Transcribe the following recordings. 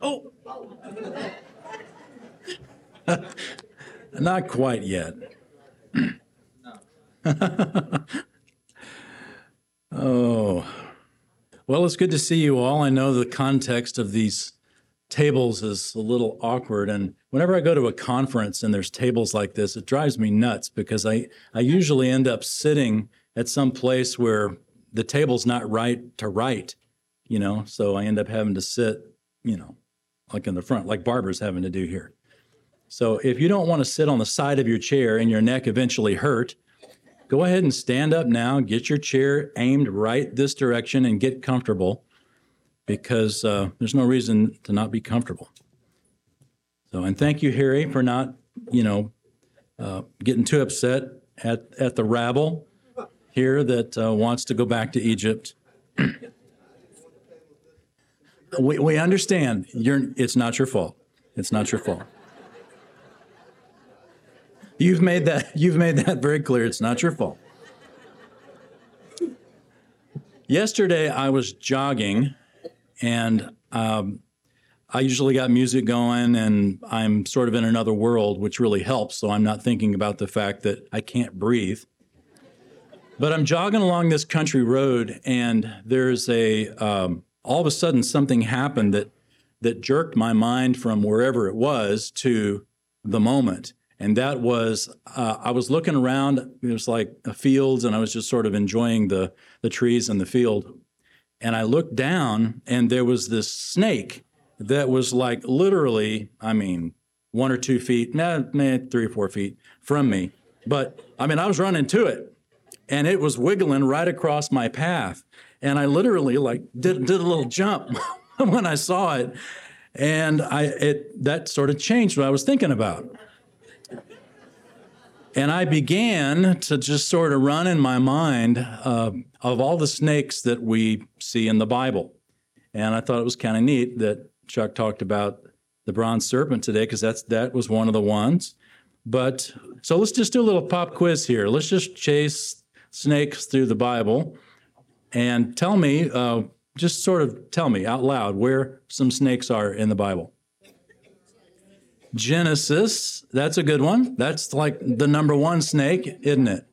Oh. Not quite yet. oh. Well, it's good to see you all. I know the context of these tables is a little awkward. And whenever I go to a conference and there's tables like this, it drives me nuts because I, I usually end up sitting at some place where the table's not right to right, you know, so I end up having to sit, you know, like in the front, like Barbara's having to do here. So if you don't want to sit on the side of your chair and your neck eventually hurt, go ahead and stand up now, get your chair aimed right this direction and get comfortable because uh, there's no reason to not be comfortable. So, and thank you, Harry, for not, you know, uh, getting too upset at, at the rabble here that uh, wants to go back to Egypt. we, we understand you're, it's not your fault. It's not your fault. You've made that you've made that very clear. It's not your fault. Yesterday I was jogging and um, I usually got music going and I'm sort of in another world, which really helps. So I'm not thinking about the fact that I can't breathe. But I'm jogging along this country road and there's a, um, all of a sudden something happened that, that jerked my mind from wherever it was to the moment. And that was, uh, I was looking around, it was like a fields, and I was just sort of enjoying the, the trees and the field and I looked down and there was this snake that was like literally, I mean, one or two feet, nah, nah, three or four feet from me. But I mean, I was running to it and it was wiggling right across my path. And I literally like did, did a little jump when I saw it. And I, it, that sort of changed what I was thinking about. And I began to just sort of run in my mind uh, of all the snakes that we see in the Bible. And I thought it was kind of neat that Chuck talked about the bronze serpent today because that's that was one of the ones. But so let's just do a little pop quiz here. Let's just chase snakes through the Bible and tell me, uh, just sort of tell me out loud where some snakes are in the Bible. Genesis, that's a good one. That's like the number one snake, isn't it?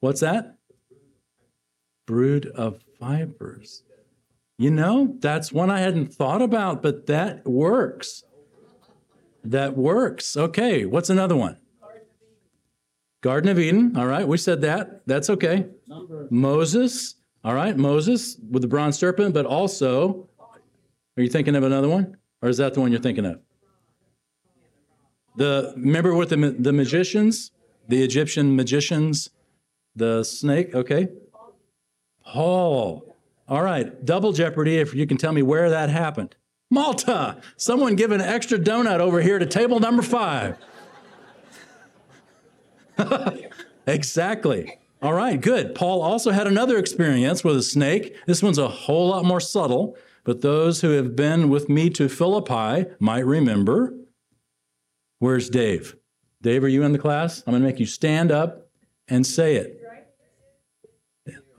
What's that? Brood of vipers. You know, that's one I hadn't thought about, but that works. That works. Okay, what's another one? Garden of Eden. All right, we said that. That's okay. Moses. All right, Moses with the bronze serpent, but also, are you thinking of another one? Or is that the one you're thinking of? The remember with the the magicians, the Egyptian magicians, the snake. Okay, Paul. All right, double jeopardy. If you can tell me where that happened. Malta. Someone give an extra donut over here to table number five. exactly. All right, good. Paul also had another experience with a snake. This one's a whole lot more subtle, but those who have been with me to Philippi might remember. Where's Dave? Dave, are you in the class? I'm going to make you stand up and say it.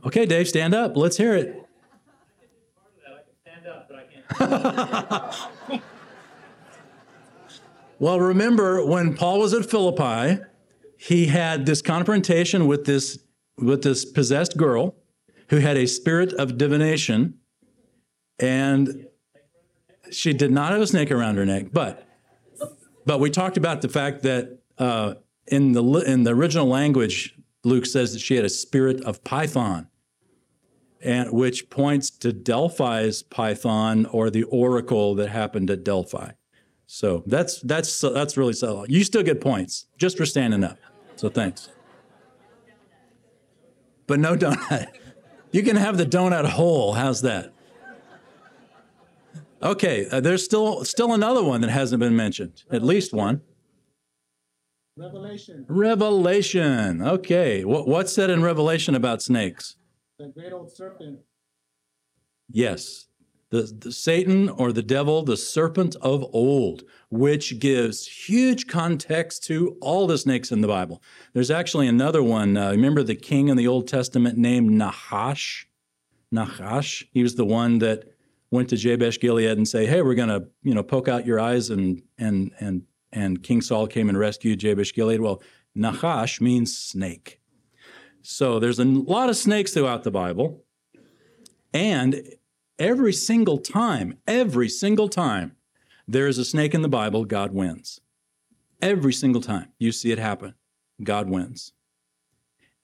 Okay, Dave, stand up. Let's hear it. well, remember when Paul was at Philippi, he had this confrontation with this with this possessed girl who had a spirit of divination and she did not have a snake around her neck, but but we talked about the fact that uh, in the in the original language, Luke says that she had a spirit of Python, and which points to Delphi's Python or the oracle that happened at Delphi. So that's that's that's really so. You still get points just for standing up. So thanks. But no donut. You can have the donut hole. How's that? Okay, uh, there's still still another one that hasn't been mentioned. At least one. Revelation. Revelation. Okay, what, what's said in Revelation about snakes? The great old serpent. Yes, the, the Satan or the devil, the serpent of old, which gives huge context to all the snakes in the Bible. There's actually another one. Uh, remember the king in the Old Testament named Nahash? Nahash. He was the one that went to Jabesh Gilead and say, "Hey, we're going to, you know, poke out your eyes," and and and and King Saul came and rescued Jabesh Gilead. Well, Nahash means snake. So there's a lot of snakes throughout the Bible, and every single time, every single time there is a snake in the Bible, God wins. Every single time you see it happen, God wins.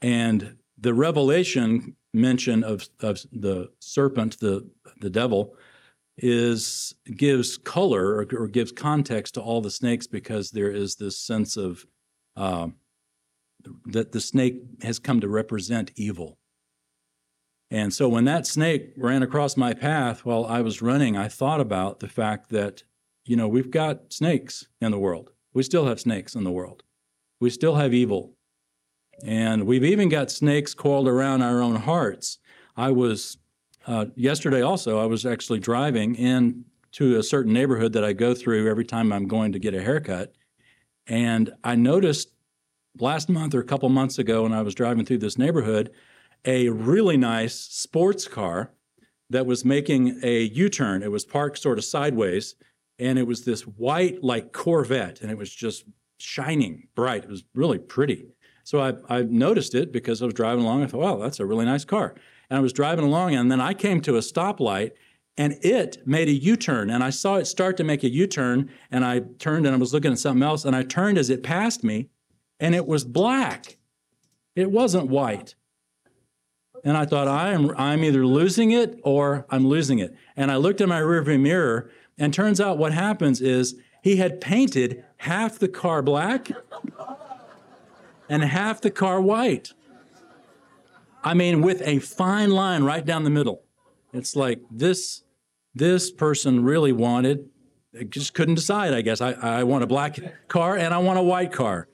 And the revelation mention of, of the serpent, the, the devil, is gives color or, or gives context to all the snakes because there is this sense of uh, that the snake has come to represent evil. And so when that snake ran across my path while I was running, I thought about the fact that, you know, we've got snakes in the world. We still have snakes in the world. We still have evil. And we've even got snakes coiled around our own hearts. I was, uh, yesterday also, I was actually driving in to a certain neighborhood that I go through every time I'm going to get a haircut. And I noticed last month or a couple months ago when I was driving through this neighborhood, a really nice sports car that was making a U turn. It was parked sort of sideways, and it was this white, like Corvette, and it was just shining bright. It was really pretty. So I, I noticed it because I was driving along. I thought, wow, that's a really nice car. And I was driving along, and then I came to a stoplight, and it made a U turn. And I saw it start to make a U turn, and I turned and I was looking at something else, and I turned as it passed me, and it was black. It wasn't white. And I thought, I am, I'm either losing it or I'm losing it. And I looked in my rearview mirror, and turns out what happens is he had painted half the car black and half the car white. I mean, with a fine line right down the middle. It's like this, this person really wanted, just couldn't decide, I guess. I, I want a black car and I want a white car.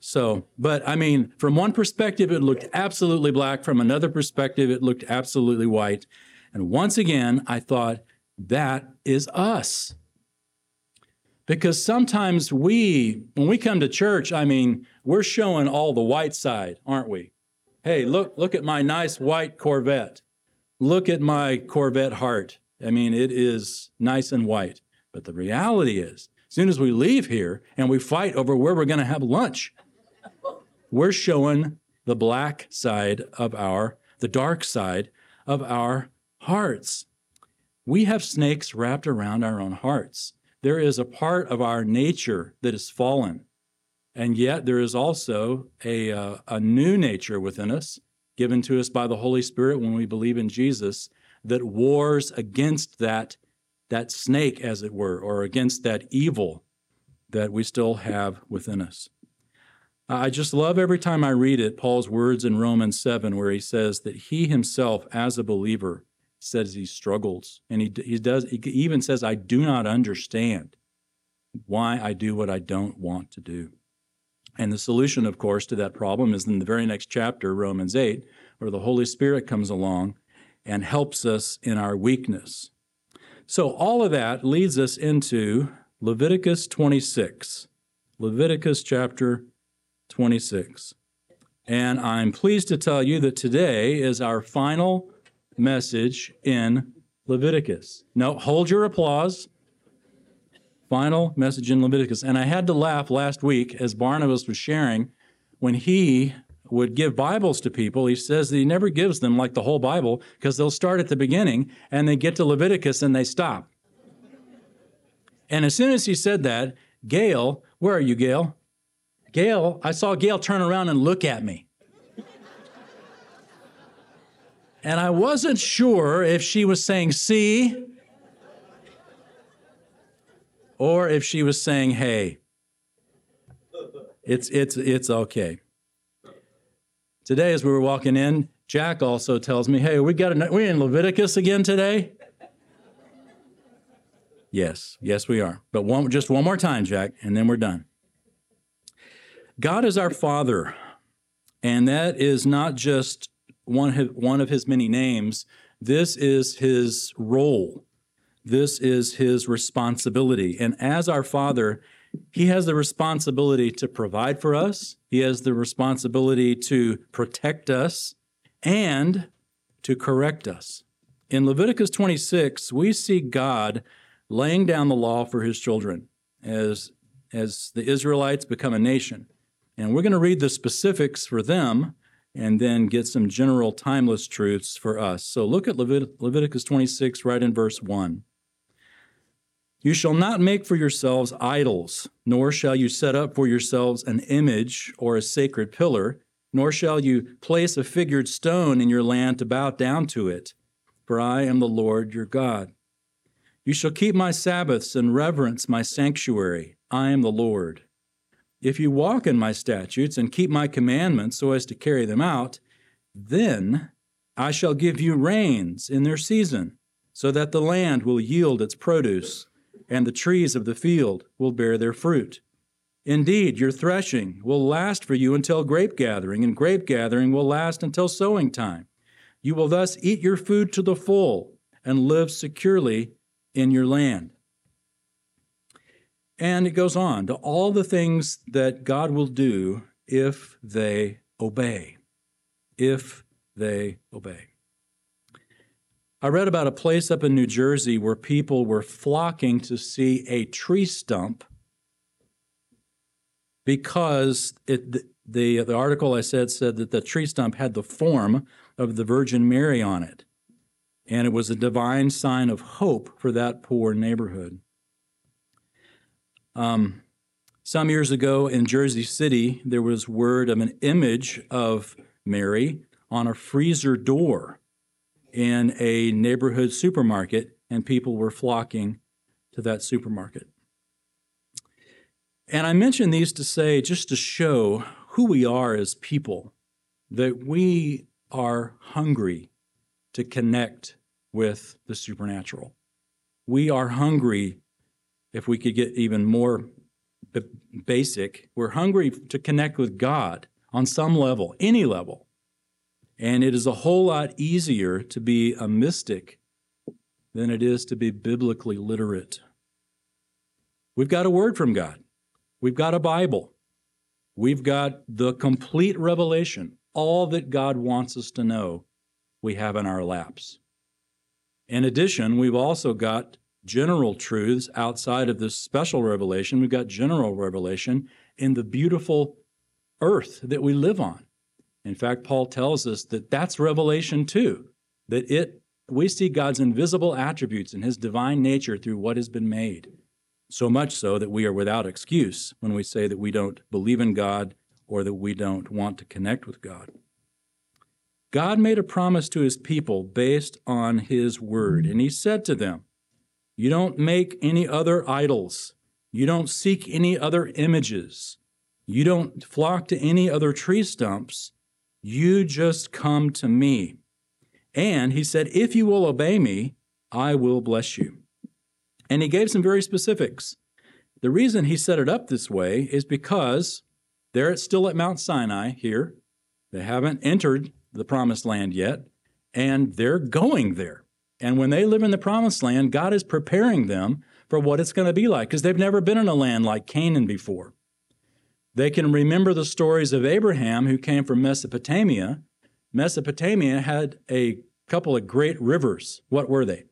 So, but I mean, from one perspective, it looked absolutely black. From another perspective, it looked absolutely white. And once again, I thought, that is us. Because sometimes we, when we come to church, I mean, we're showing all the white side, aren't we? Hey, look, look at my nice white Corvette. Look at my Corvette heart. I mean, it is nice and white. But the reality is, as soon as we leave here and we fight over where we're going to have lunch, we're showing the black side of our, the dark side of our hearts. We have snakes wrapped around our own hearts. There is a part of our nature that is fallen. And yet there is also a, uh, a new nature within us, given to us by the Holy Spirit when we believe in Jesus, that wars against that, that snake, as it were, or against that evil that we still have within us. I just love every time I read it, Paul's words in Romans 7, where he says that he himself, as a believer, says he struggles. And he, he does, he even says, I do not understand why I do what I don't want to do. And the solution, of course, to that problem is in the very next chapter, Romans 8, where the Holy Spirit comes along and helps us in our weakness. So all of that leads us into Leviticus 26. Leviticus chapter 26. And I'm pleased to tell you that today is our final message in Leviticus. Now, hold your applause. Final message in Leviticus. And I had to laugh last week as Barnabas was sharing when he would give Bibles to people. He says that he never gives them like the whole Bible because they'll start at the beginning and they get to Leviticus and they stop. And as soon as he said that, Gail, where are you, Gail? Gail, I saw Gail turn around and look at me. And I wasn't sure if she was saying, see, or if she was saying, hey. It's, it's, it's okay. Today, as we were walking in, Jack also tells me, hey, we got a, we in Leviticus again today? Yes, yes, we are. But one, just one more time, Jack, and then we're done. God is our Father, and that is not just one, one of his many names. This is his role. This is his responsibility. And as our Father, he has the responsibility to provide for us, he has the responsibility to protect us, and to correct us. In Leviticus 26, we see God laying down the law for his children as, as the Israelites become a nation. And we're going to read the specifics for them and then get some general timeless truths for us. So look at Levit- Leviticus 26, right in verse 1. You shall not make for yourselves idols, nor shall you set up for yourselves an image or a sacred pillar, nor shall you place a figured stone in your land to bow down to it, for I am the Lord your God. You shall keep my Sabbaths and reverence my sanctuary. I am the Lord. If you walk in my statutes and keep my commandments so as to carry them out, then I shall give you rains in their season, so that the land will yield its produce, and the trees of the field will bear their fruit. Indeed, your threshing will last for you until grape gathering, and grape gathering will last until sowing time. You will thus eat your food to the full and live securely in your land. And it goes on to all the things that God will do if they obey. If they obey. I read about a place up in New Jersey where people were flocking to see a tree stump because it, the, the, the article I said said that the tree stump had the form of the Virgin Mary on it. And it was a divine sign of hope for that poor neighborhood. Um, some years ago in Jersey City, there was word of an image of Mary on a freezer door in a neighborhood supermarket, and people were flocking to that supermarket. And I mention these to say, just to show who we are as people, that we are hungry to connect with the supernatural. We are hungry if we could get even more b- basic, we're hungry to connect with God on some level, any level. And it is a whole lot easier to be a mystic than it is to be biblically literate. We've got a word from God, we've got a Bible, we've got the complete revelation, all that God wants us to know, we have in our laps. In addition, we've also got general truths outside of this special revelation. We've got general revelation in the beautiful earth that we live on. In fact, Paul tells us that that's revelation too, that it we see God's invisible attributes and his divine nature through what has been made. So much so that we are without excuse when we say that we don't believe in God or that we don't want to connect with God. God made a promise to his people based on his word, and he said to them, you don't make any other idols. You don't seek any other images. You don't flock to any other tree stumps. You just come to me. And he said, If you will obey me, I will bless you. And he gave some very specifics. The reason he set it up this way is because they're still at Mount Sinai here. They haven't entered the promised land yet, and they're going there. And when they live in the promised land, God is preparing them for what it's going to be like because they've never been in a land like Canaan before. They can remember the stories of Abraham, who came from Mesopotamia. Mesopotamia had a couple of great rivers. What were they?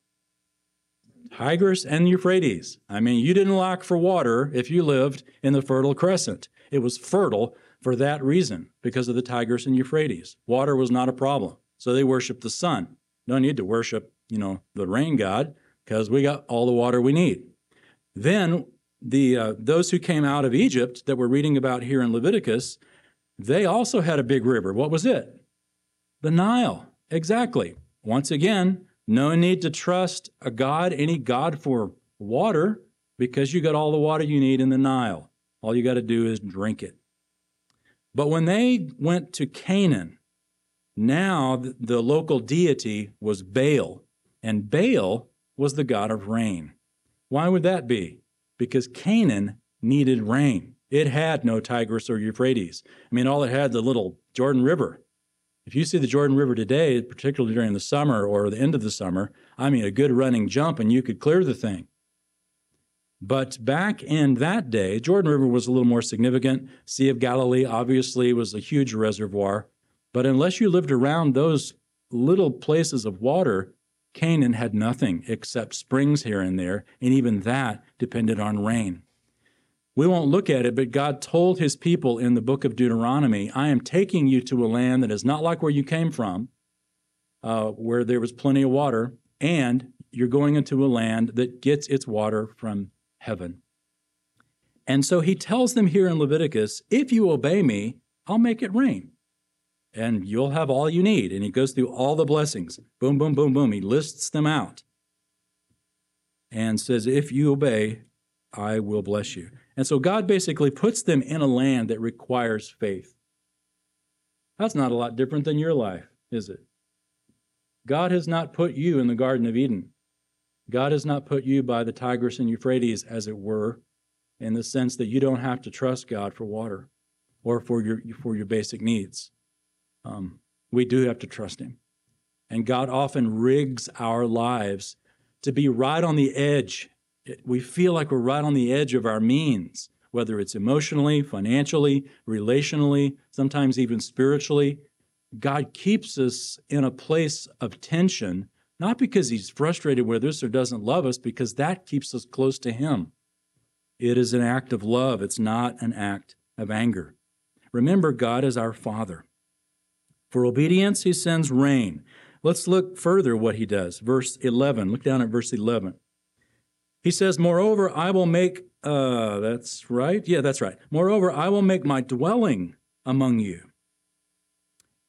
Tigris and Euphrates. I mean, you didn't lack for water if you lived in the Fertile Crescent. It was fertile for that reason, because of the Tigris and Euphrates. Water was not a problem. So they worshiped the sun. No need to worship you know, the rain god, because we got all the water we need. Then the uh, those who came out of Egypt that we're reading about here in Leviticus, they also had a big river. What was it? The Nile. Exactly. Once again, no need to trust a god, any god for water, because you got all the water you need in the Nile. All you got to do is drink it. But when they went to Canaan, now the local deity was Baal, and Baal was the god of rain. Why would that be? Because Canaan needed rain. It had no Tigris or Euphrates. I mean, all it had the little Jordan River. If you see the Jordan River today, particularly during the summer or the end of the summer, I mean, a good running jump and you could clear the thing. But back in that day, Jordan River was a little more significant. Sea of Galilee obviously was a huge reservoir. But unless you lived around those little places of water, Canaan had nothing except springs here and there, and even that depended on rain. We won't look at it, but God told his people in the book of Deuteronomy, I am taking you to a land that is not like where you came from, uh, where there was plenty of water, and you're going into a land that gets its water from heaven. And so he tells them here in Leviticus, if you obey me, I'll make it rain and you'll have all you need. And he goes through all the blessings. Boom, boom, boom, boom. He lists them out and says, if you obey, I will bless you. And so God basically puts them in a land that requires faith. That's not a lot different than your life, is it? God has not put you in the Garden of Eden. God has not put you by the Tigris and Euphrates, as it were, in the sense that you don't have to trust God for water or for your, for your basic needs. Um, we do have to trust Him. And God often rigs our lives to be right on the edge we feel like we're right on the edge of our means, whether it's emotionally, financially, relationally, sometimes even spiritually. God keeps us in a place of tension, not because He's frustrated with us or doesn't love us, because that keeps us close to Him. It is an act of love, it's not an act of anger. Remember, God is our Father. For obedience, He sends rain. Let's look further what He does. Verse 11, look down at verse 11. He says, Moreover, I will make, uh, that's right. Yeah, that's right. Moreover, I will make my dwelling among you,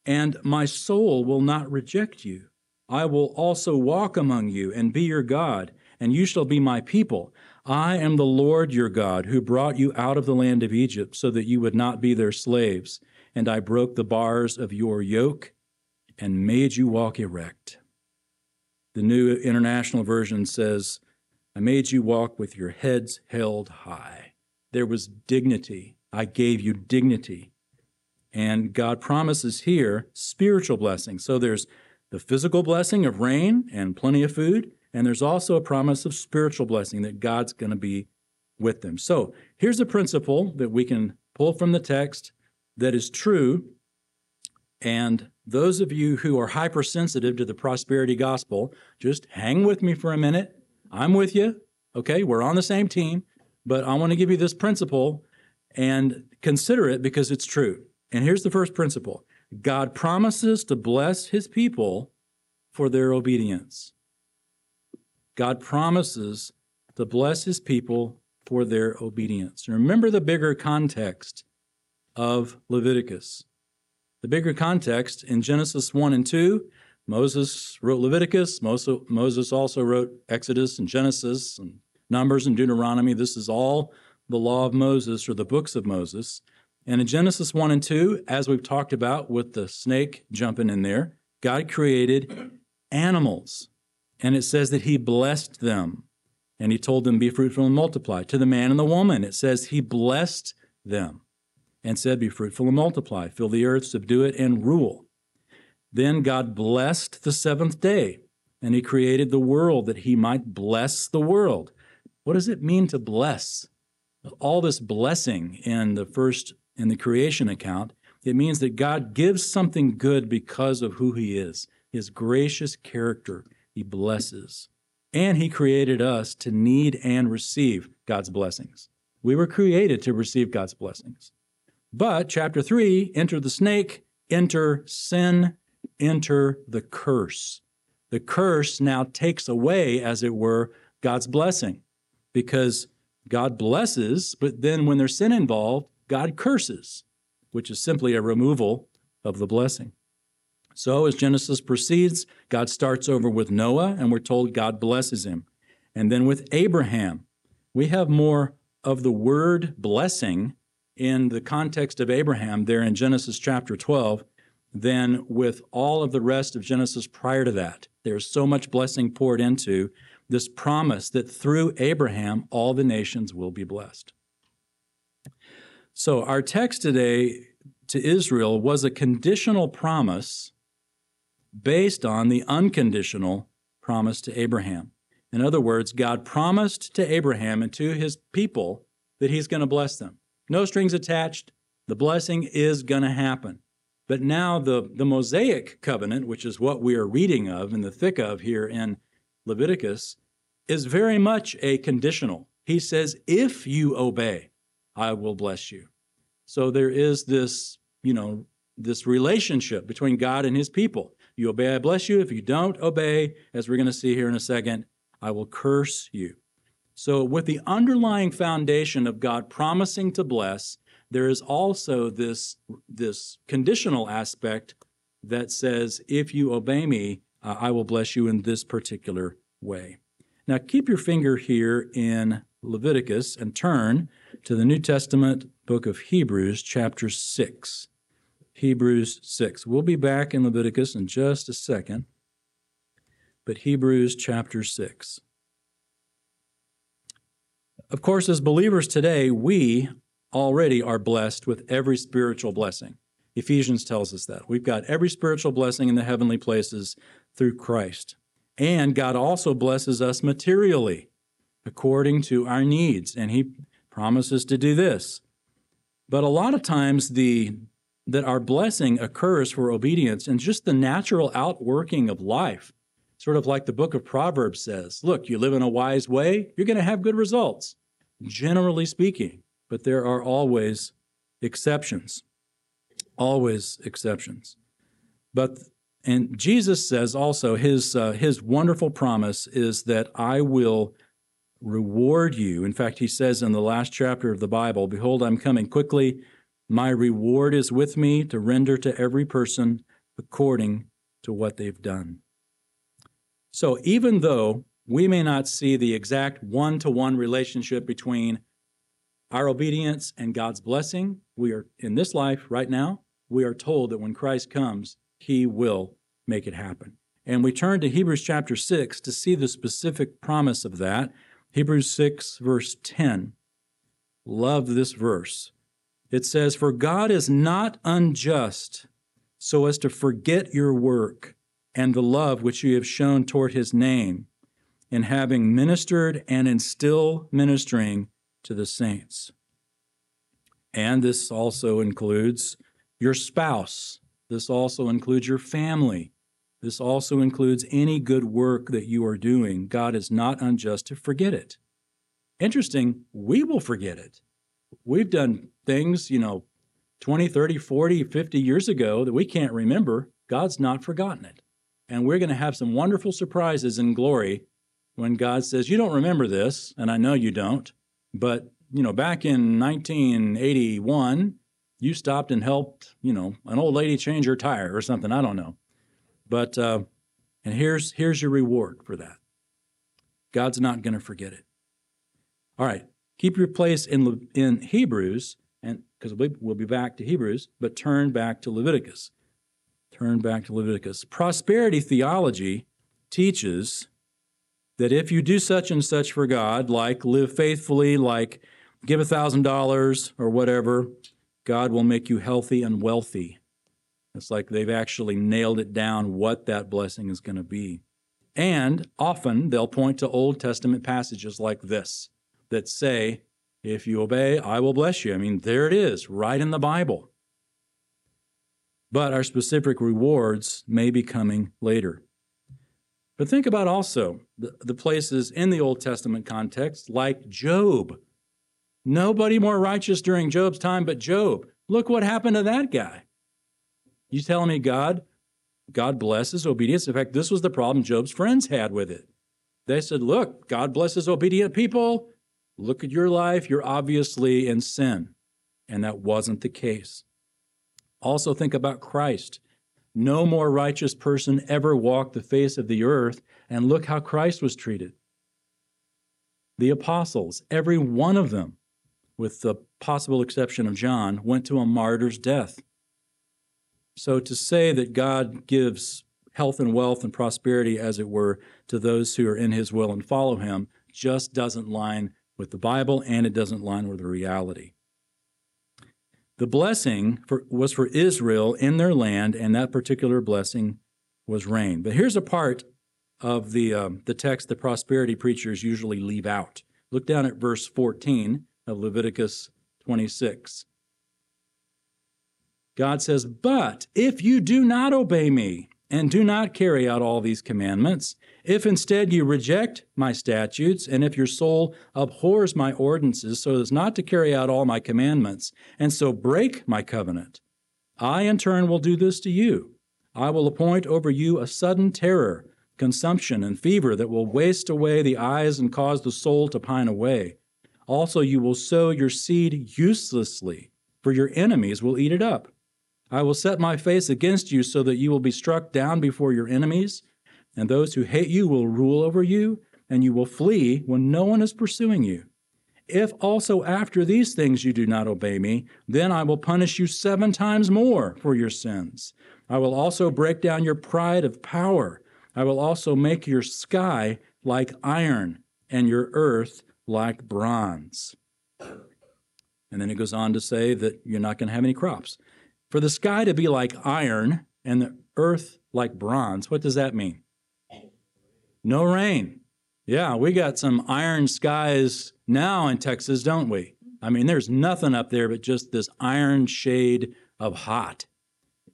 and my soul will not reject you. I will also walk among you and be your God, and you shall be my people. I am the Lord your God, who brought you out of the land of Egypt, so that you would not be their slaves. And I broke the bars of your yoke and made you walk erect. The New International Version says, I made you walk with your heads held high. There was dignity. I gave you dignity. And God promises here spiritual blessing. So there's the physical blessing of rain and plenty of food, and there's also a promise of spiritual blessing that God's going to be with them. So here's a principle that we can pull from the text that is true. And those of you who are hypersensitive to the prosperity gospel, just hang with me for a minute I'm with you. Okay, we're on the same team, but I want to give you this principle and consider it because it's true. And here's the first principle God promises to bless his people for their obedience. God promises to bless his people for their obedience. Remember the bigger context of Leviticus. The bigger context in Genesis 1 and 2 Moses wrote Leviticus. Moses also wrote Exodus and Genesis and Numbers and Deuteronomy. This is all the law of Moses or the books of Moses. And in Genesis 1 and 2, as we've talked about with the snake jumping in there, God created animals. And it says that he blessed them. And he told them, Be fruitful and multiply. To the man and the woman, it says he blessed them and said, Be fruitful and multiply, fill the earth, subdue it, and rule. Then God blessed the seventh day, and he created the world that he might bless the world. What does it mean to bless? All this blessing in the first in the creation account, it means that God gives something good because of who he is, his gracious character. He blesses. And he created us to need and receive God's blessings. We were created to receive God's blessings. But chapter 3, enter the snake, enter sin, enter the curse. The curse now takes away, as it were, God's blessing because God blesses, but then when there's sin involved, God curses, which is simply a removal of the blessing. So as Genesis proceeds, God starts over with Noah, and we're told God blesses him. And then with Abraham, we have more of the word blessing in the context of Abraham there in Genesis chapter 12 than with all of the rest of Genesis prior to that. There's so much blessing poured into this promise that through Abraham, all the nations will be blessed. So, our text today to Israel was a conditional promise based on the unconditional promise to Abraham. In other words, God promised to Abraham and to his people that he's going to bless them. No strings attached. The blessing is going to happen. But now the, the Mosaic covenant, which is what we are reading of in the thick of here in Leviticus, is very much a conditional. He says, if you obey, I will bless you. So there is this, you know, this relationship between God and his people. You obey, I bless you. If you don't obey, as we're going to see here in a second, I will curse you. So, with the underlying foundation of God promising to bless, there is also this, this conditional aspect that says, if you obey me, uh, I will bless you in this particular way. Now, keep your finger here in Leviticus and turn to the New Testament book of Hebrews, chapter 6. Hebrews 6. We'll be back in Leviticus in just a second, but Hebrews chapter 6. Of course, as believers today, we already are blessed with every spiritual blessing. Ephesians tells us that. We've got every spiritual blessing in the heavenly places through Christ. And God also blesses us materially according to our needs. And He promises to do this. But a lot of times, the that our blessing occurs for obedience and just the natural outworking of life. Sort of like the book of Proverbs says look, you live in a wise way, you're going to have good results, generally speaking. But there are always exceptions. Always exceptions. But and Jesus says also his uh, his wonderful promise is that I will reward you. In fact, he says in the last chapter of the Bible, "Behold, I'm coming quickly. My reward is with me to render to every person according to what they've done. So even though we may not see the exact one to one relationship between our obedience and God's blessing, we are in this life right now, we are told that when Christ comes, he will make it happen. And we turn to Hebrews chapter 6 to see the specific promise of that. Hebrews 6, verse 10. Love this verse. It says, For God is not unjust so as to forget your work and the love which you have shown toward his name in having ministered and in still ministering to the saints. And this also includes your spouse. This also includes your family. This also includes any good work that you are doing. God is not unjust to forget it. Interesting, we will forget it. We've done things, you know, 20, 30, 40, 50 years ago that we can't remember, God's not forgotten it. And we're going to have some wonderful surprises in glory when God says, You don't remember this, and I know you don't, but, you know, back in 1981, you stopped and helped, you know, an old lady change her tire or something. I don't know. But, uh, and here's, here's your reward for that. God's not going to forget it. All right, keep your place in, in Hebrews and because we'll be back to Hebrews, but turn back to Leviticus. Turn back to Leviticus. Prosperity theology teaches that if you do such and such for God, like live faithfully, like give a $1,000 or whatever, God will make you healthy and wealthy. It's like they've actually nailed it down what that blessing is going to be. And often they'll point to Old Testament passages like this that say, if you obey, I will bless you. I mean, there it is, right in the Bible. But our specific rewards may be coming later. But think about also the, the places in the Old Testament context, like Job. Nobody more righteous during Job's time but Job. Look what happened to that guy. You telling me God, God blesses obedience? In fact, this was the problem Job's friends had with it. They said, Look, God blesses obedient people. Look at your life, you're obviously in sin. And that wasn't the case. Also, think about Christ. No more righteous person ever walked the face of the earth, and look how Christ was treated. The apostles, every one of them, with the possible exception of John, went to a martyr's death. So to say that God gives health and wealth and prosperity, as it were, to those who are in his will and follow him just doesn't line with the Bible and it doesn't line with the reality. The blessing for, was for Israel in their land, and that particular blessing was rain. But here's a part of the, um, the text the prosperity preachers usually leave out. Look down at verse 14 of Leviticus 26. God says, But if you do not obey me and do not carry out all these commandments, if instead you reject my statutes, and if your soul abhors my ordinances so as not to carry out all my commandments, and so break my covenant, I in turn will do this to you. I will appoint over you a sudden terror, consumption, and fever that will waste away the eyes and cause the soul to pine away. Also, you will sow your seed uselessly, for your enemies will eat it up. I will set my face against you so that you will be struck down before your enemies, and those who hate you will rule over you, and you will flee when no one is pursuing you. If also after these things you do not obey me, then I will punish you seven times more for your sins. I will also break down your pride of power. I will also make your sky like iron and your earth like bronze. And then it goes on to say that you're not going to have any crops. For the sky to be like iron and the earth like bronze, what does that mean? No rain. Yeah, we got some iron skies now in Texas, don't we? I mean, there's nothing up there but just this iron shade of hot.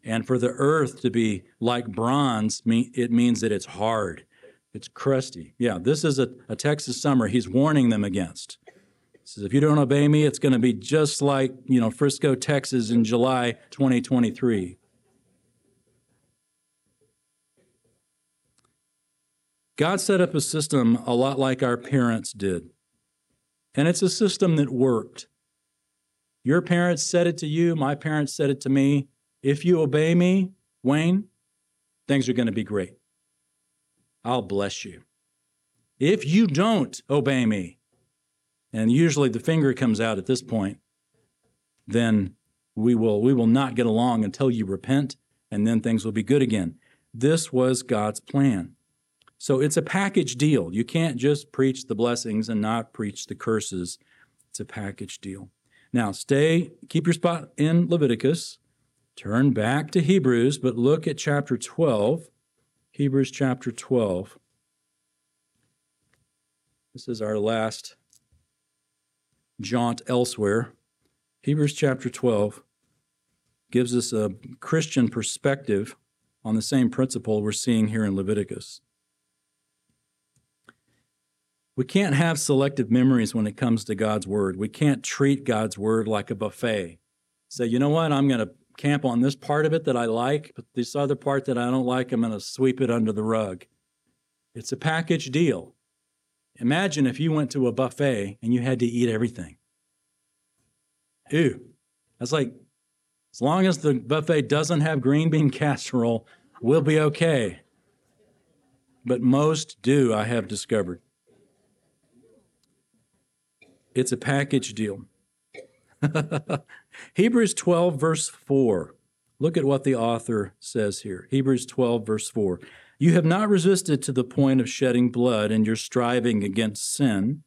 And for the earth to be like bronze, it means that it's hard, it's crusty. Yeah, this is a, a Texas summer he's warning them against. Says, if you don't obey me, it's going to be just like, you know, Frisco, Texas in July 2023. God set up a system a lot like our parents did. And it's a system that worked. Your parents said it to you, my parents said it to me. If you obey me, Wayne, things are going to be great. I'll bless you. If you don't obey me, and usually the finger comes out at this point, then we will we will not get along until you repent and then things will be good again. This was God's plan. So it's a package deal. You can't just preach the blessings and not preach the curses. It's a package deal. Now, stay, keep your spot in Leviticus, turn back to Hebrews, but look at chapter 12. Hebrews chapter 12. This is our last jaunt elsewhere. Hebrews chapter 12 gives us a Christian perspective on the same principle we're seeing here in Leviticus. We can't have selective memories when it comes to God's word. We can't treat God's word like a buffet. Say, you know what, I'm going to camp on this part of it that I like, but this other part that I don't like, I'm going to sweep it under the rug. It's a package deal. Imagine if you went to a buffet and you had to eat everything. Ew. That's like, as long as the buffet doesn't have green bean casserole, we'll be okay. But most do, I have discovered. It's a package deal. Hebrews 12, verse 4. Look at what the author says here. Hebrews 12, verse 4. You have not resisted to the point of shedding blood in your striving against sin,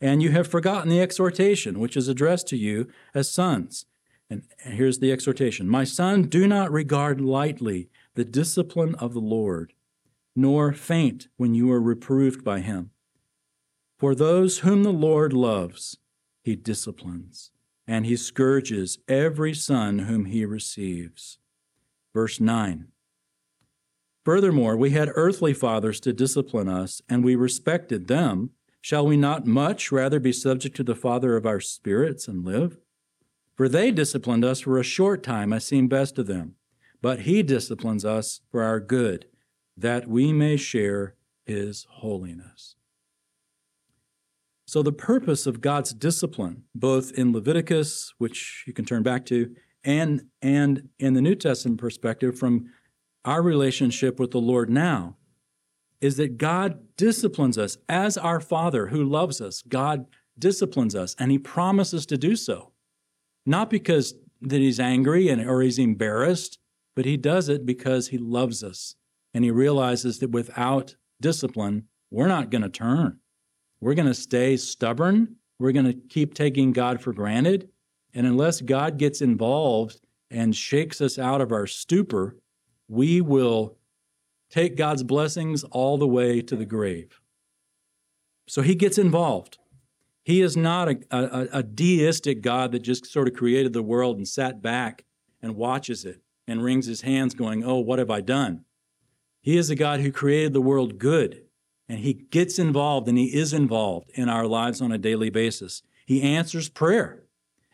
and you have forgotten the exhortation which is addressed to you as sons. And here's the exhortation My son, do not regard lightly the discipline of the Lord, nor faint when you are reproved by him. For those whom the Lord loves, he disciplines, and he scourges every son whom he receives. Verse 9. Furthermore, we had earthly fathers to discipline us, and we respected them. Shall we not much rather be subject to the Father of our spirits and live? For they disciplined us for a short time as seemed best to them, but he disciplines us for our good, that we may share his holiness. So, the purpose of God's discipline, both in Leviticus, which you can turn back to, and, and in the New Testament perspective from our relationship with the Lord now, is that God disciplines us as our Father who loves us. God disciplines us, and He promises to do so. Not because that He's angry and, or He's embarrassed, but He does it because He loves us. And He realizes that without discipline, we're not going to turn. We're going to stay stubborn. We're going to keep taking God for granted. And unless God gets involved and shakes us out of our stupor, we will take God's blessings all the way to the grave. So he gets involved. He is not a, a, a, deistic God that just sort of created the world and sat back and watches it and wrings his hands, going, Oh, what have I done? He is a God who created the world good, and he gets involved and he is involved in our lives on a daily basis. He answers prayer.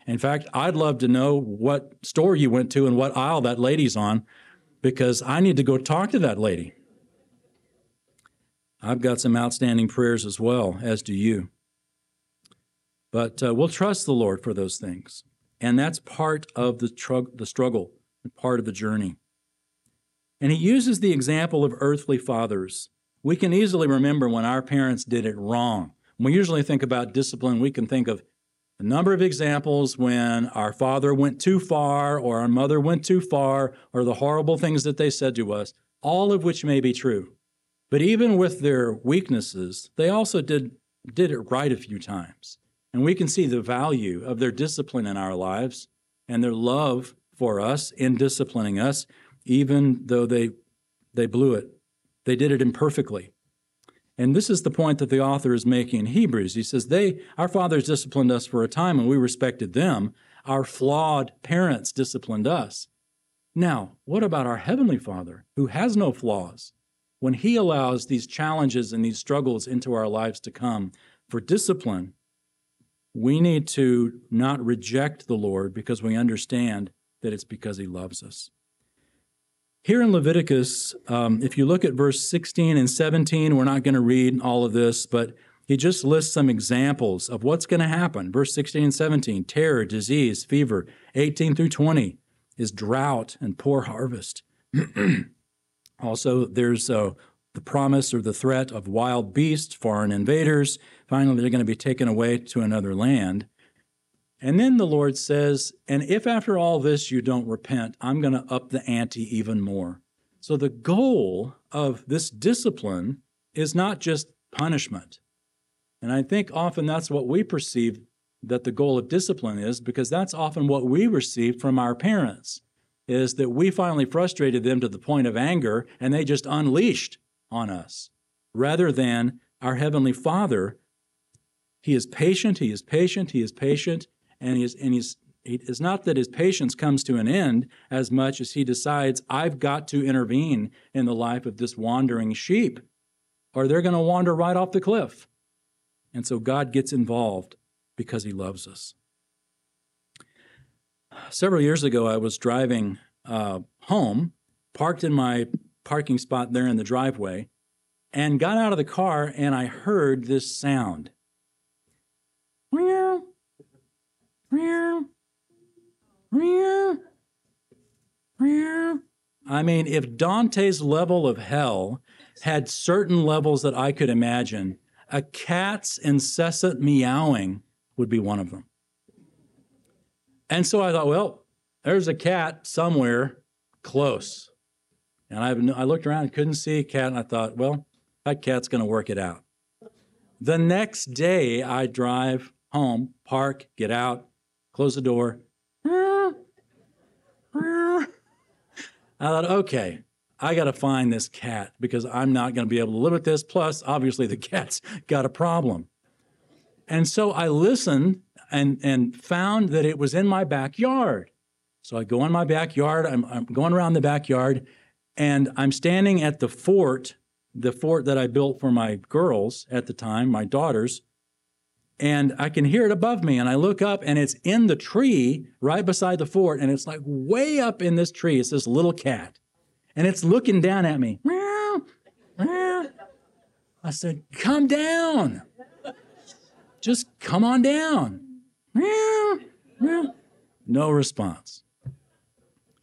In fact, I'd love to know what store you went to and what aisle that lady's on because I need to go talk to that lady. I've got some outstanding prayers as well, as do you. But uh, we'll trust the Lord for those things. And that's part of the, tr- the struggle and part of the journey. And he uses the example of earthly fathers. We can easily remember when our parents did it wrong. When we usually think about discipline, we can think of a number of examples when our father went too far or our mother went too far or the horrible things that they said to us, all of which may be true. But even with their weaknesses, they also did, did it right a few times. And we can see the value of their discipline in our lives and their love for us in disciplining us, even though they, they blew it. They did it imperfectly. And this is the point that the author is making in Hebrews. He says, They, our fathers disciplined us for a time and we respected them. Our flawed parents disciplined us. Now, what about our Heavenly Father, who has no flaws? When He allows these challenges and these struggles into our lives to come for discipline, we need to not reject the Lord because we understand that it's because He loves us. Here in Leviticus, um, if you look at verse 16 and 17, we're not going to read all of this, but he just lists some examples of what's going to happen. Verse 16 and 17 terror, disease, fever. 18 through 20 is drought and poor harvest. also, there's uh, the promise or the threat of wild beasts, foreign invaders. Finally, they're going to be taken away to another land. And then the Lord says, And if after all this you don't repent, I'm going to up the ante even more. So the goal of this discipline is not just punishment. And I think often that's what we perceive that the goal of discipline is, because that's often what we receive from our parents, is that we finally frustrated them to the point of anger and they just unleashed on us, rather than our Heavenly Father. He is patient, He is patient, He is patient, and He's, and he's it's not that his patience comes to an end as much as he decides, I've got to intervene in the life of this wandering sheep, or they're going to wander right off the cliff. And so God gets involved because he loves us. Several years ago, I was driving uh, home, parked in my parking spot there in the driveway and got out of the car and I heard this sound. Meow, meow, meow, meow. I mean, if Dante's level of hell had certain levels that I could imagine, a cat's incessant meowing would be one of them. And so I thought, well, there's a cat somewhere close. And I, I looked around and couldn't see a cat, and I thought, well, that cat's going to work it out. The next day, I drive home, park, get out, close the door. I thought, okay, I got to find this cat because I'm not going to be able to live with this. Plus, obviously, the cat's got a problem. And so I listened and, and found that it was in my backyard. So I go in my backyard, I'm, I'm going around the backyard, and I'm standing at the fort, the fort that I built for my girls at the time, my daughters, and I can hear it above me. And I look up, and it's in the tree right beside the fort, and it's like way up in this tree. It's this little cat, and it's looking down at me. Meow, meow. I said, Come down. Just come on down. Meow, meow. No response.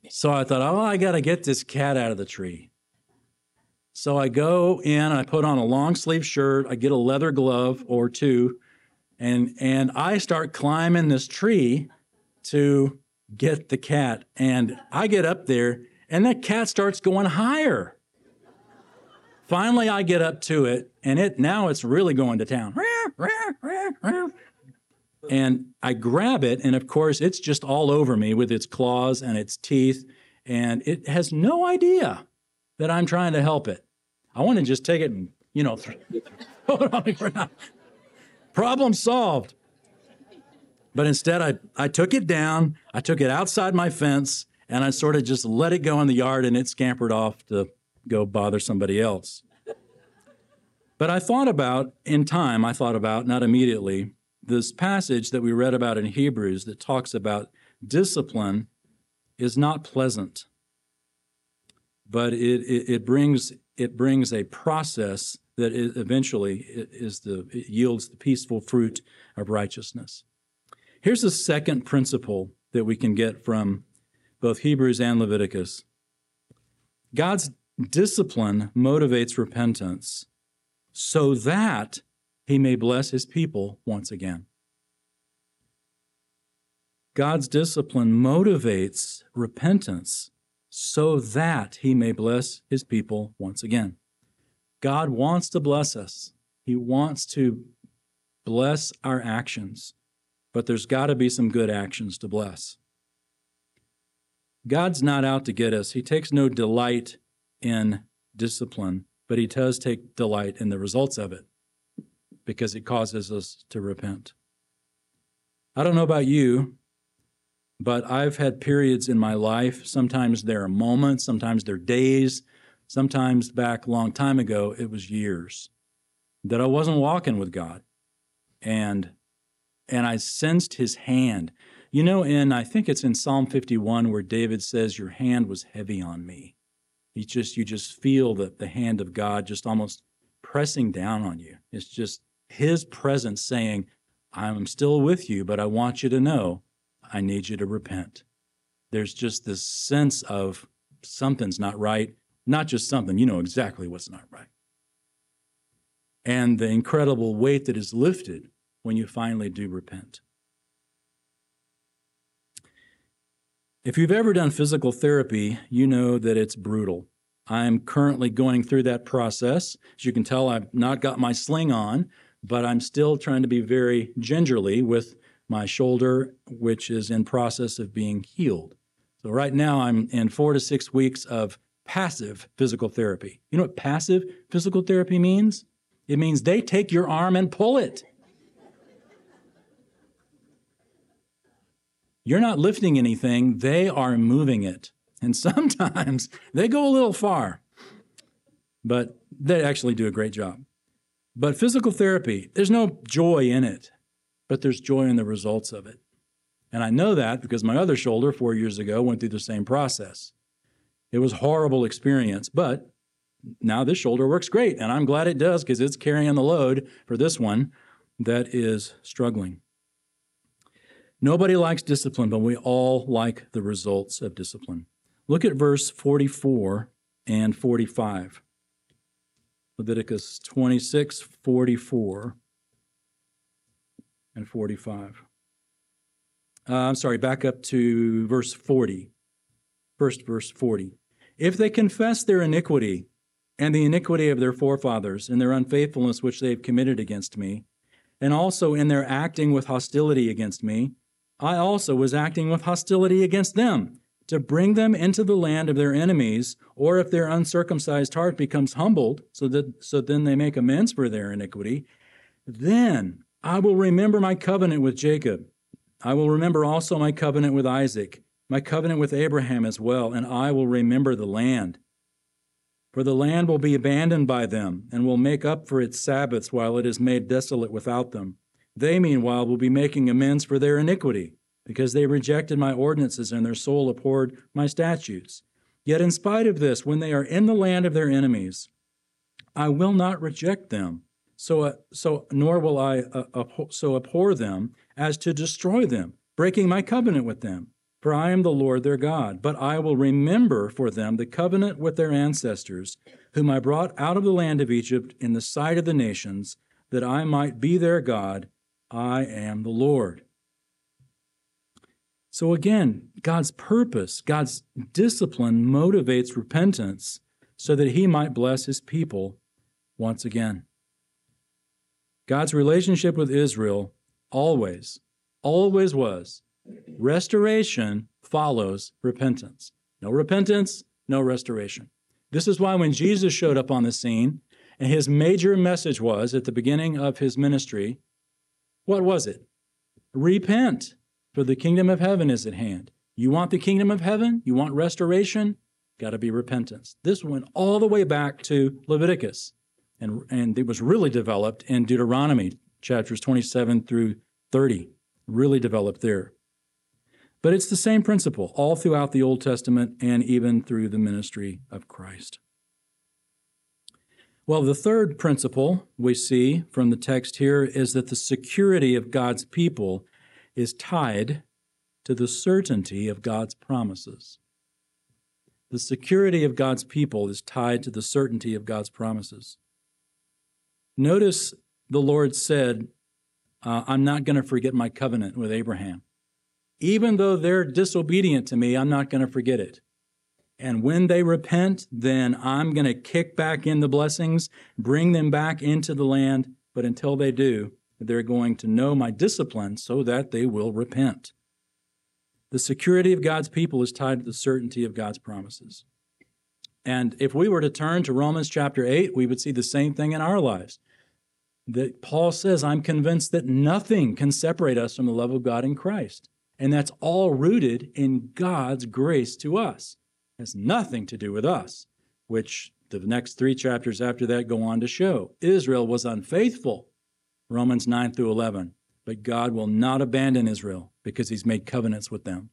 So I thought, oh, I got to get this cat out of the tree. So I go in, I put on a long sleeve shirt, I get a leather glove or two, and and I start climbing this tree to get the cat. And I get up there, and that cat starts going higher. Finally, I get up to it, and it now it's really going to town. And I grab it, and of course, it's just all over me with its claws and its teeth, and it has no idea that I'm trying to help it. I want to just take it and, you know, throw it on the ground. Problem solved. But instead, I, I took it down, I took it outside my fence, and I sort of just let it go in the yard and it scampered off to go bother somebody else. But I thought about, in time, I thought about, not immediately, this passage that we read about in Hebrews that talks about discipline is not pleasant, but it, it, it brings, it brings a process that eventually is the, yields the peaceful fruit of righteousness. Here's a second principle that we can get from both Hebrews and Leviticus God's discipline motivates repentance so that he may bless his people once again. God's discipline motivates repentance so that he may bless his people once again. God wants to bless us. He wants to bless our actions, but there's got to be some good actions to bless. God's not out to get us. He takes no delight in discipline, but he does take delight in the results of it because it causes us to repent. I don't know about you, but I've had periods in my life. Sometimes there are moments, sometimes there are days, sometimes back a long time ago, it was years that I wasn't walking with God. And and I sensed his hand. You know, in I think it's in Psalm 51 where David says, Your hand was heavy on me. You just you just feel that the hand of God just almost pressing down on you. It's just his presence saying, I'm still with you, but I want you to know I need you to repent. There's just this sense of something's not right. Not just something, you know exactly what's not right. And the incredible weight that is lifted when you finally do repent. If you've ever done physical therapy, you know that it's brutal. I'm currently going through that process. As you can tell, I've not got my sling on, but I'm still trying to be very gingerly with my shoulder, which is in process of being healed. So right now I'm in four to six weeks of passive physical therapy. You know what passive physical therapy means? It means they take your arm and pull it. You're not lifting anything, they are moving it. And sometimes they go a little far, but they actually do a great job. But physical therapy, there's no joy in it, but there's joy in the results of it. And I know that because my other shoulder four years ago went through the same process. It was horrible experience, but now this shoulder works great. And I'm glad it does because it's carrying the load for this one that is struggling. Nobody likes discipline, but we all like the results of discipline. Look at verse 44 and 45. Leviticus 26, 44 and 45. Uh, I'm sorry, back up to verse 40. First, verse 40. If they confess their iniquity and the iniquity of their forefathers and their unfaithfulness which they have committed against me, and also in their acting with hostility against me, I also was acting with hostility against them, to bring them into the land of their enemies, or if their uncircumcised heart becomes humbled, so that so then they make amends for their iniquity, then I will remember my covenant with Jacob. I will remember also my covenant with Isaac, my covenant with Abraham as well, and I will remember the land. For the land will be abandoned by them, and will make up for its Sabbaths while it is made desolate without them. They, meanwhile, will be making amends for their iniquity, because they rejected my ordinances and their soul abhorred my statutes. Yet, in spite of this, when they are in the land of their enemies, I will not reject them, so, uh, so nor will I uh, abhor, so abhor them as to destroy them, breaking my covenant with them. For I am the Lord their God, but I will remember for them the covenant with their ancestors, whom I brought out of the land of Egypt in the sight of the nations, that I might be their God I am the Lord. So again, God's purpose, God's discipline motivates repentance so that he might bless his people once again. God's relationship with Israel always, always was restoration follows repentance. No repentance, no restoration. This is why when Jesus showed up on the scene, and his major message was at the beginning of his ministry what was it? Repent, for the kingdom of heaven is at hand. You want the kingdom of heaven? You want restoration? Got to be repentance. This went all the way back to Leviticus, and, and it was really developed in Deuteronomy chapters 27 through 30, really developed there. But it's the same principle all throughout the Old Testament and even through the ministry of Christ. Well, the third principle we see from the text here is that the security of God's people is tied to the certainty of God's promises. The security of God's people is tied to the certainty of God's promises. Notice the Lord said, uh, I'm not going to forget my covenant with Abraham. Even though they're disobedient to me, I'm not going to forget it. And when they repent, then I'm going to kick back in the blessings, bring them back into the land. But until they do, they're going to know my discipline so that they will repent. The security of God's people is tied to the certainty of God's promises. And if we were to turn to Romans chapter 8, we would see the same thing in our lives. That Paul says, I'm convinced that nothing can separate us from the love of God in Christ. And that's all rooted in God's grace to us It has nothing to do with us, which the next three chapters after that go on to show. Israel was unfaithful, Romans 9 through 11, but God will not abandon Israel because he's made covenants with them.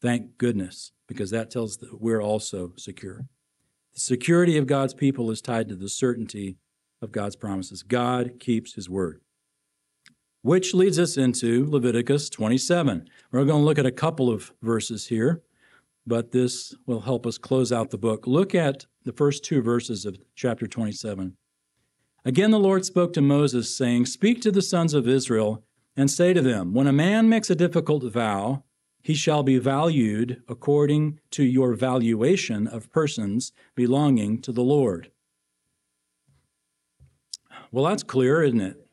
Thank goodness, because that tells that we're also secure. The security of God's people is tied to the certainty of God's promises. God keeps his word. Which leads us into Leviticus 27. We're going to look at a couple of verses here but this will help us close out the book. Look at the first two verses of chapter 27. Again, the Lord spoke to Moses, saying, Speak to the sons of Israel and say to them, When a man makes a difficult vow, he shall be valued according to your valuation of persons belonging to the Lord. Well, that's clear, isn't it?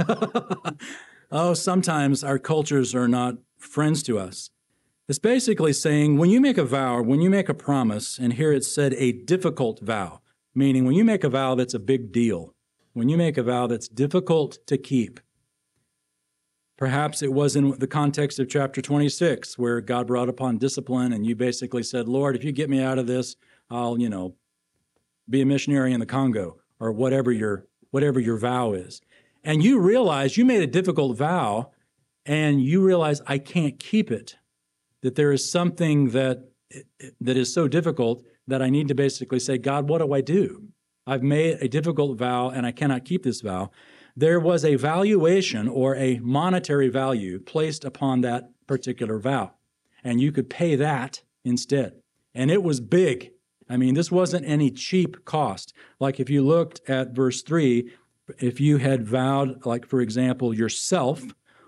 oh, sometimes our cultures are not friends to us. It's basically saying when you make a vow, when you make a promise, and here it said a difficult vow, meaning when you make a vow that's a big deal, when you make a vow that's difficult to keep. Perhaps it was in the context of chapter 26 where God brought upon discipline and you basically said, Lord, if you get me out of this, I'll, you know, be a missionary in the Congo or whatever your whatever your vow is. And you realize you made a difficult vow and you realize I can't keep it that there is something that that is so difficult that I need to basically say, God, what do I do? I've made a difficult vow and I cannot keep this vow. There was a valuation or a monetary value placed upon that particular vow, and you could pay that instead. And it was big. I mean, this wasn't any cheap cost. Like if you looked at verse 3, if you had vowed, like for example, yourself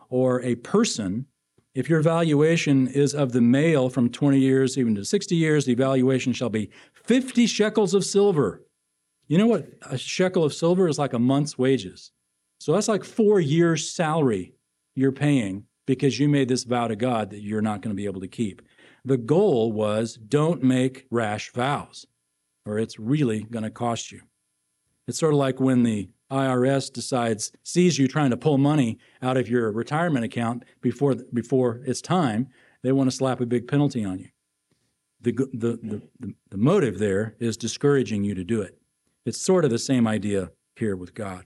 or a person, if your valuation is of the male from 20 years even to 60 years, the valuation shall be 50 shekels of silver. You know what? A shekel of silver is like a month's wages. So that's like four years' salary you're paying because you made this vow to God that you're not going to be able to keep. The goal was don't make rash vows, or it's really going to cost you. It's sort of like when the IRS decides sees you trying to pull money out of your retirement account before before it's time, they want to slap a big penalty on you. The, the, the, the, the motive there is discouraging you to do it. It's sort of the same idea here with God.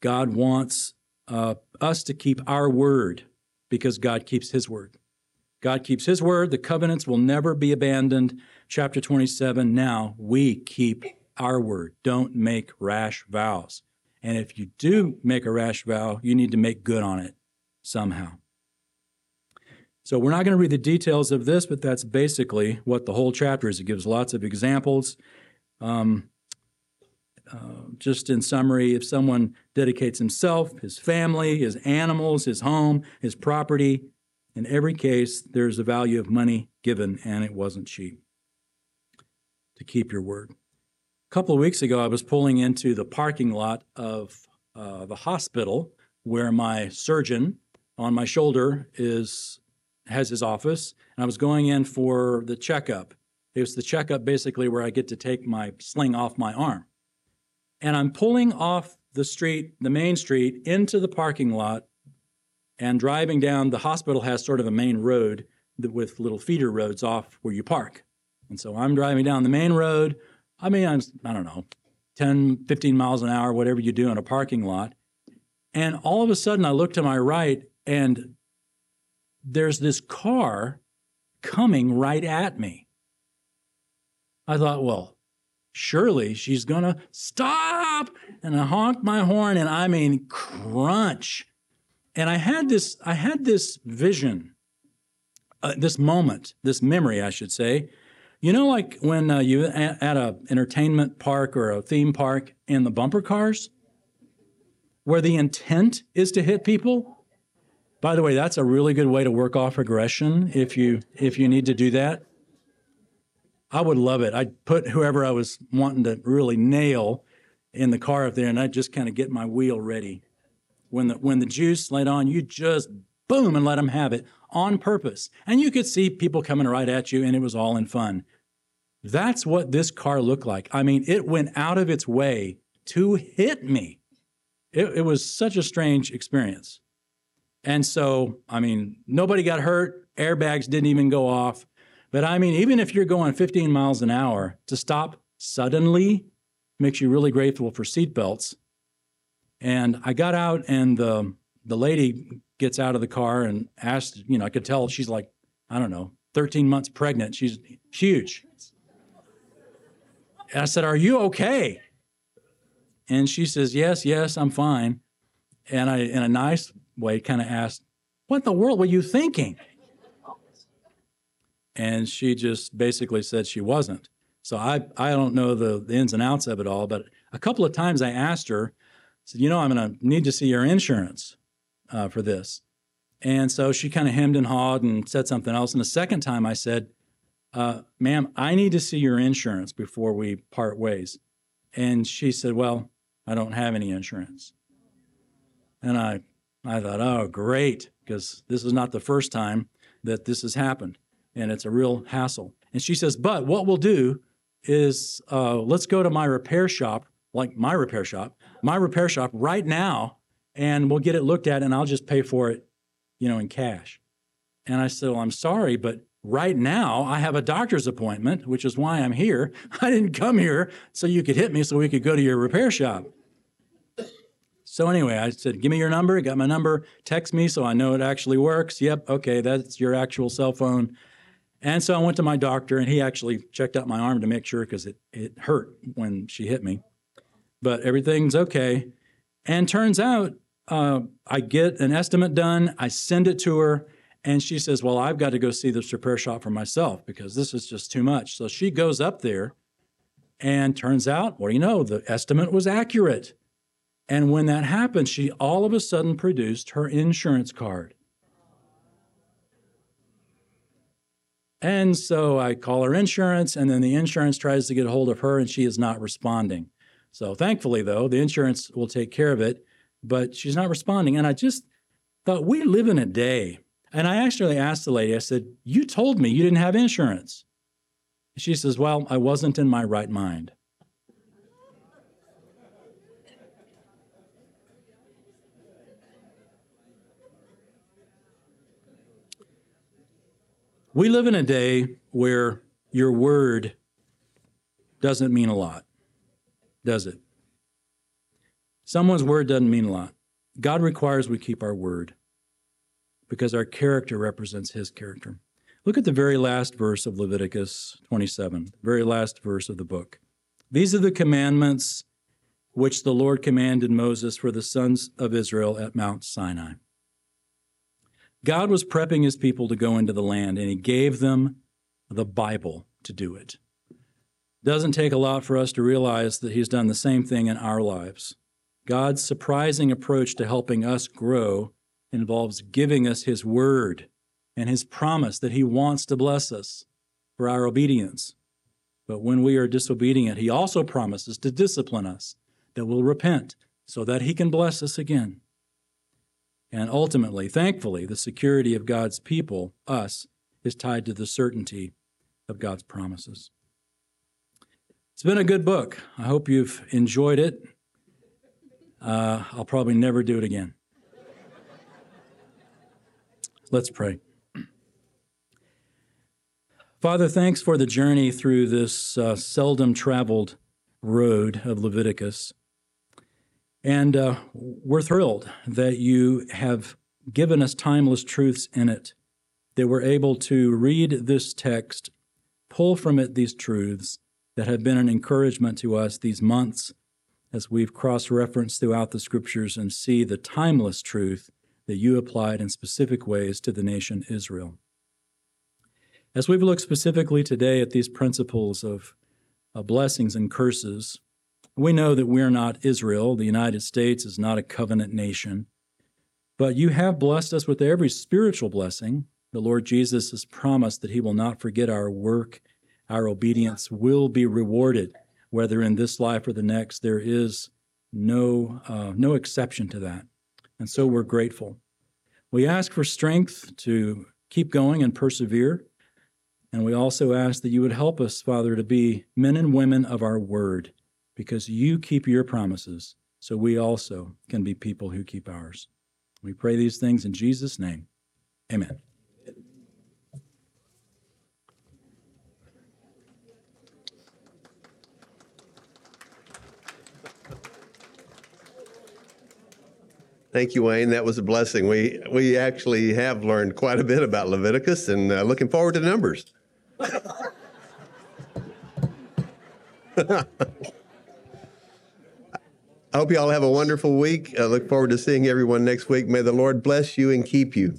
God wants uh, us to keep our word because God keeps his word. God keeps his word. The covenants will never be abandoned. Chapter 27 now we keep our word. Don't make rash vows. And if you do make a rash vow, you need to make good on it somehow. So we're not going to read the details of this, but that's basically what the whole chapter is. It gives lots of examples. Um, uh, just in summary, if someone dedicates himself, his family, his animals, his home, his property, in every case, there's a value of money given, and it wasn't cheap to keep your word couple of weeks ago, I was pulling into the parking lot of uh, the hospital where my surgeon on my shoulder is has his office, and I was going in for the checkup. It was the checkup basically where I get to take my sling off my arm. And I'm pulling off the street, the main street, into the parking lot And driving down, the hospital has sort of a main road with little feeder roads off where you park. And so I'm driving down the main road. I mean, I'm, I don't know, 10, 15 miles an hour, whatever you do in a parking lot. And all of a sudden, I look to my right and there's this car coming right at me. I thought, well, surely she's going to stop. And I honked my horn and I mean, crunch. And I had this, I had this vision, uh, this moment, this memory, I should say. You know, like when uh, you at, at a entertainment park or a theme park in the bumper cars, where the intent is to hit people. By the way, that's a really good way to work off aggression if you if you need to do that. I would love it. I'd put whoever I was wanting to really nail in the car up there, and I'd just kind of get my wheel ready. When the when the juice laid on, you just boom and let them have it on purpose. And you could see people coming right at you, and it was all in fun. That's what this car looked like. I mean, it went out of its way to hit me. It, it was such a strange experience. And so, I mean, nobody got hurt. Airbags didn't even go off. But I mean, even if you're going 15 miles an hour, to stop suddenly makes you really grateful for seatbelts. And I got out, and the the lady gets out of the car and asked, you know, I could tell she's like, I don't know, 13 months pregnant. She's huge. And I said, Are you okay? And she says, Yes, yes, I'm fine. And I, in a nice way, kind of asked, What in the world were you thinking? And she just basically said she wasn't. So I, I don't know the, the ins and outs of it all, but a couple of times I asked her, said, you know, I'm going to need to see your insurance uh, for this. And so she kind of hemmed and hawed and said something else. And the second time I said, uh, ma'am, I need to see your insurance before we part ways. And she said, well, I don't have any insurance. And I, I thought, oh, great, because this is not the first time that this has happened and it's a real hassle. And she says, But what we'll do is uh, let's go to my repair shop, like my repair shop, my repair shop right now, and we'll get it looked at and I'll just pay for it, you know, in cash. And I said, Well, I'm sorry, but right now I have a doctor's appointment, which is why I'm here. I didn't come here so you could hit me so we could go to your repair shop. So anyway, I said, "Give me your number." Got my number. Text me so I know it actually works. Yep, okay, that's your actual cell phone. And so I went to my doctor, and he actually checked out my arm to make sure because it, it hurt when she hit me. But everything's okay. And turns out uh, I get an estimate done, I send it to her, and she says, Well, I've got to go see this repair shop for myself because this is just too much. So she goes up there, and turns out, what do you know, the estimate was accurate. And when that happened, she all of a sudden produced her insurance card. And so I call her insurance, and then the insurance tries to get a hold of her, and she is not responding. So thankfully, though, the insurance will take care of it, but she's not responding. And I just thought, we live in a day. And I actually asked the lady, I said, You told me you didn't have insurance. She says, Well, I wasn't in my right mind. We live in a day where your word doesn't mean a lot, does it? Someone's word doesn't mean a lot. God requires we keep our word because our character represents his character. Look at the very last verse of Leviticus 27, very last verse of the book. These are the commandments which the Lord commanded Moses for the sons of Israel at Mount Sinai. God was prepping his people to go into the land, and he gave them the Bible to do it. Doesn't take a lot for us to realize that he's done the same thing in our lives. God's surprising approach to helping us grow involves giving us his word and his promise that he wants to bless us for our obedience. But when we are disobedient, he also promises to discipline us, that we'll repent so that he can bless us again. And ultimately, thankfully, the security of God's people, us, is tied to the certainty of God's promises. It's been a good book. I hope you've enjoyed it. Uh, I'll probably never do it again. Let's pray. Father, thanks for the journey through this uh, seldom traveled road of Leviticus. And uh, we're thrilled that you have given us timeless truths in it, that we're able to read this text, pull from it these truths that have been an encouragement to us these months as we've cross referenced throughout the scriptures and see the timeless truth that you applied in specific ways to the nation Israel. As we've looked specifically today at these principles of uh, blessings and curses, we know that we're not Israel. The United States is not a covenant nation. But you have blessed us with every spiritual blessing. The Lord Jesus has promised that He will not forget our work. Our obedience will be rewarded, whether in this life or the next. There is no, uh, no exception to that. And so we're grateful. We ask for strength to keep going and persevere. And we also ask that you would help us, Father, to be men and women of our word, because you keep your promises, so we also can be people who keep ours. We pray these things in Jesus' name. Amen. Thank you, Wayne. That was a blessing. We we actually have learned quite a bit about Leviticus, and uh, looking forward to Numbers. I hope you all have a wonderful week. I look forward to seeing everyone next week. May the Lord bless you and keep you.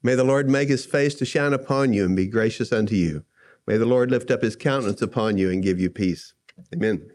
May the Lord make his face to shine upon you and be gracious unto you. May the Lord lift up his countenance upon you and give you peace. Amen.